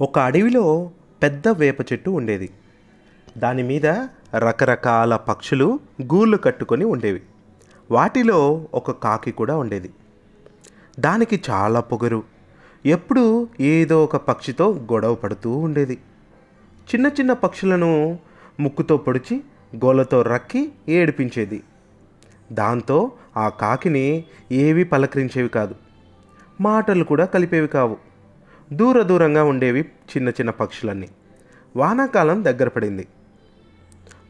ఒక అడవిలో పెద్ద వేప చెట్టు ఉండేది. దాని మీద రకరకాల పక్షులు గూళ్ళు కట్టుకొని ఉండేవి. వాటిలో ఒక కాకి కూడా ఉండేది. దానికి చాలా పొగరు. ఎప్పుడూ ఏదో ఒక పక్షితో గొడవ పడుతూ ఉండేది. చిన్న చిన్న పక్షులను ముక్కుతో పొడిచి గోలతో రక్కి ఏడిపించేది. దాంతో ఆ కాకిని ఏవి పలకరించేవి కాదు. మాటలు కూడా కలిపేవి కావు. దూర దూరంగా ఉండేవి చిన్న చిన్న పక్షులన్నీ. వానాకాలం దగ్గర పడింది.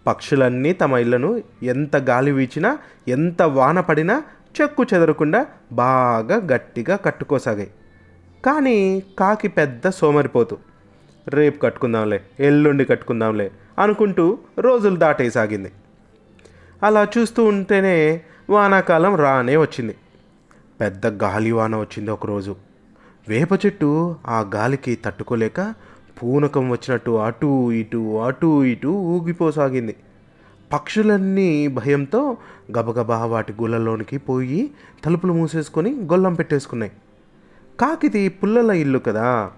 పక్షులన్నీ తమ ఇళ్ళను ఎంత గాలి వీచినా ఎంత వాన పడినా చెక్కు చెదరకుండా బాగా గట్టిగా కట్టుకోసాగాయి. కానీ కాకి పెద్ద సోమరిపోతు. రేపు కట్టుకుందాంలే ఎల్లుండి కట్టుకుందాంలే అనుకుంటూ రోజులు దాటేసాగింది. అలా చూస్తూ ఉంటేనే వానాకాలం రానే వచ్చింది. పెద్ద గాలి వాన వచ్చింది ఒకరోజు. వేప చెట్టు ఆ గాలికి తట్టుకోలేక పూనకం వచ్చినట్టు అటు ఇటు అటు ఇటు ఊగిపోసాగింది. పక్షులన్నీ భయంతో గబగబా వాటి గుళ్ళలోనికి పోయి తలుపులు మూసేసుకొని గొల్లం పెట్టేసుకున్నాయి. కాకిది పుల్లల ఇల్లు కదా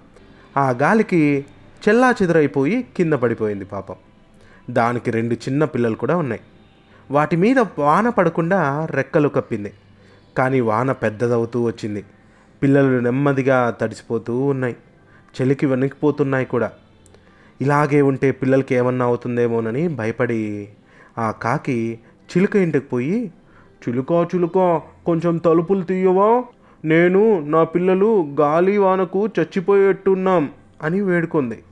ఆ గాలికి చెల్లా చెదరైపోయి కింద పడిపోయింది పాపం. దానికి రెండు చిన్న పిల్లలు కూడా ఉన్నాయి. వాటి మీద వాన పడకుండా రెక్కలు కప్పింది. కానీ వాన పెద్దదవుతూ వచ్చింది. పిల్లలు నెమ్మదిగా తడిసిపోతూ ఉన్నాయి. చలికి వణికిపోతున్నాయి కూడా. ఇలాగే ఉంటే పిల్లలకి ఏమన్నా అవుతుందేమోనని భయపడి ఆ కాకి చిలుక ఇంటికి పోయి చిలుక చిలుక కొంచెం తలుపులు తీయవా? నేను నా పిల్లలు గాలి వానకు చచ్చిపోయేట్టున్నాం అని వేడుకుంది.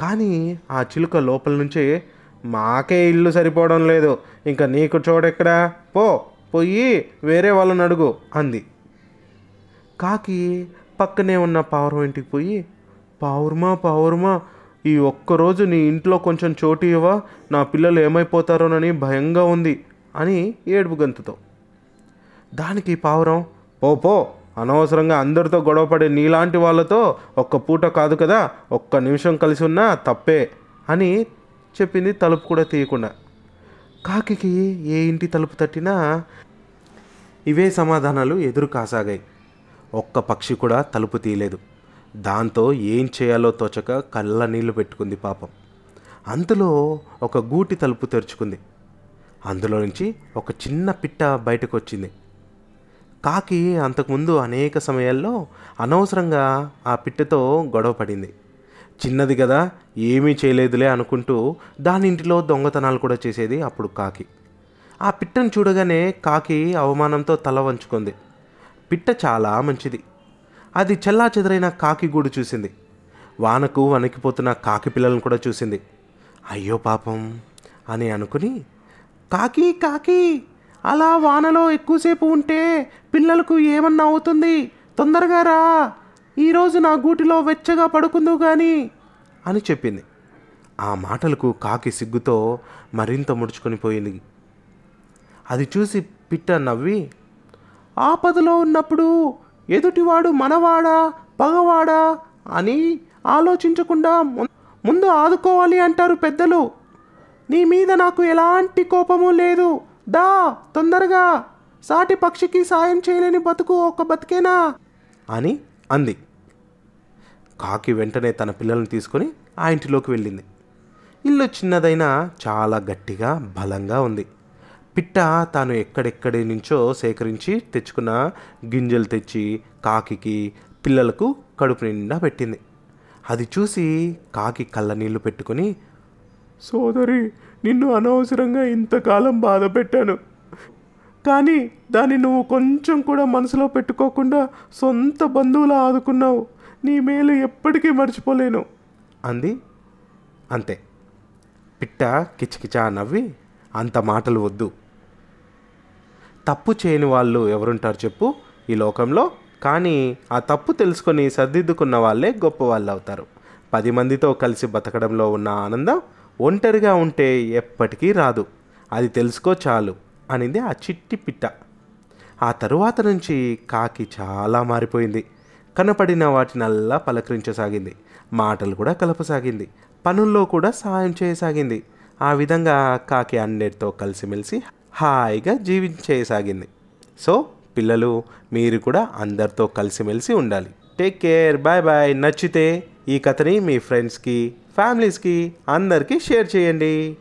కానీ ఆ చిలుక లోపల నుంచే మాకే ఇల్లు సరిపోవడం లేదు. ఇంకా నీకు చోడెక్కడా పో పోయి వేరే వాళ్ళని అడుగు అంది. కాకి పక్కనే ఉన్న పావురం ఇంటికి పోయి పావురమా పావురమా ఈ ఒక్కరోజు నీ ఇంట్లో కొంచెం చోటు ఇవ్వా నా పిల్లలు ఏమైపోతారోనని భయంగా ఉంది అని ఏడుపు గంతుతో. దానికి పావురం పో పో అనవసరంగా అందరితో గొడవపడే నీలాంటి వాళ్ళతో ఒక్క పూట కాదు కదా ఒక్క నిమిషం కలిసి ఉన్నా తప్పే అని చెప్పింది తలుపు కూడా తీయకుండా. కాకి ఏ ఇంటి తలుపు తట్టినా ఇవే సమాధానాలు ఎదురు కాసాగాయి. ఒక్క పక్షి కూడా తలుపు తీయలేదు. దాంతో ఏం చేయాలో తోచక కళ్ళ నీళ్ళు పెట్టుకుంది పాపం. అంతలో ఒక గూటి తలుపు తెరుచుకుంది. అందులో నుంచి ఒక చిన్న పిట్ట బయటకు వచ్చింది కాకి అంతకుముందు అనేక సమయాల్లో అనవసరంగా ఆ పిట్టతో గొడవ పడింది. చిన్నది కదా ఏమీ చేయలేదులే అనుకుంటూ దాని ఇంటిలో దొంగతనాలు కూడా చేసేది అప్పుడు కాకి. ఆ పిట్టను చూడగానే కాకి అవమానంతో తల వంచుకుంది. పిట్ట చాలా మంచిది. అది చెల్లాచెదరైన కాకి గూడు చూసింది. వానకు వణికిపోతున్న కాకి పిల్లలను కూడా చూసింది. అయ్యో పాపం అని అనుకుని కాకి కాకి అలా వానలో ఎక్కువసేపు ఉంటే పిల్లలకు ఏమన్నా అవుతుంది? తొందరగా రా. ఈరోజు నా గూటిలో వెచ్చగా పడుకుందు కానీ అని చెప్పింది. ఆ మాటలకు కాకి సిగ్గుతో మరింత ముడుచుకొని పోయింది. అది చూసి పిట్ట నవ్వి ఆపదలో ఉన్నప్పుడు ఎదుటివాడు మనవాడా పగవాడా అని ఆలోచించకుండా ము- ముందు ఆదుకోవాలి అంటారు పెద్దలు. నీ మీద నాకు ఎలాంటి కోపము లేదు. దా తొందరగా. సాటి పక్షికి సాయం చేయలేని బతుకు ఒక బతికేనా? అని అంది. కాకి వెంటనే తన పిల్లల్ని తీసుకొని ఆ ఇంటిలోకి వెళ్ళింది. ఇల్లు చిన్నదైనా చాలా గట్టిగా బలంగా ఉంది. పిట్ట తాను ఎక్కడెక్కడి నుంచో సేకరించి తెచ్చుకున్న గింజలు తెచ్చి కాకి పిల్లలకు కడుపు నిండా పెట్టింది. అది చూసి కాకి కళ్ళ నీళ్ళు పెట్టుకొని సోదరి నిన్ను అనవసరంగా ఇంతకాలం బాధ పెట్టాను. కానీ దాన్ని నువ్వు కొంచెం కూడా మనసులో పెట్టుకోకుండా సొంత బంధువులు ఆదుకున్నావు. నీ మేలు ఎప్పటికీ మర్చిపోలేను. అంది. అంతే. పిట్ట కిచకిచా నవ్వి అంత మాటలు వద్దు. తప్పు చేయని వాళ్ళు ఎవరుంటారు చెప్పు ఈ లోకంలో. కానీ ఆ తప్పు తెలుసుకొని సర్దిద్దుకున్న వాళ్ళే గొప్ప వాళ్ళు అవుతారు. పది మందితో కలిసి బతకడంలో ఉన్న ఆనందం ఒంటరిగా ఉంటే ఎప్పటికీ రాదు. అది తెలుసుకో చాలు అనింది ఆ చిట్టి పిట్ట. ఆ తరువాత నుంచి కాకి చాలా మారిపోయింది. కనపడిన వాటినల్లా పలకరించసాగింది. మాటలు కూడా కలపసాగింది. పనుల్లో కూడా సాయం చేయసాగింది. ఆ విధంగా కాకి అన్నిటితో కలిసిమెలిసి హాయిగా జీవించేసాగింది. సో పిల్లలు మీరు కూడా అందరితో కలిసిమెలిసి ఉండాలి. టేక్ కేర్ బాయ్ బాయ్ నచ్చితే ఈ కథని మీ ఫ్రెండ్స్కి ఫ్యామిలీస్కి అందరికీ షేర్ చేయండి.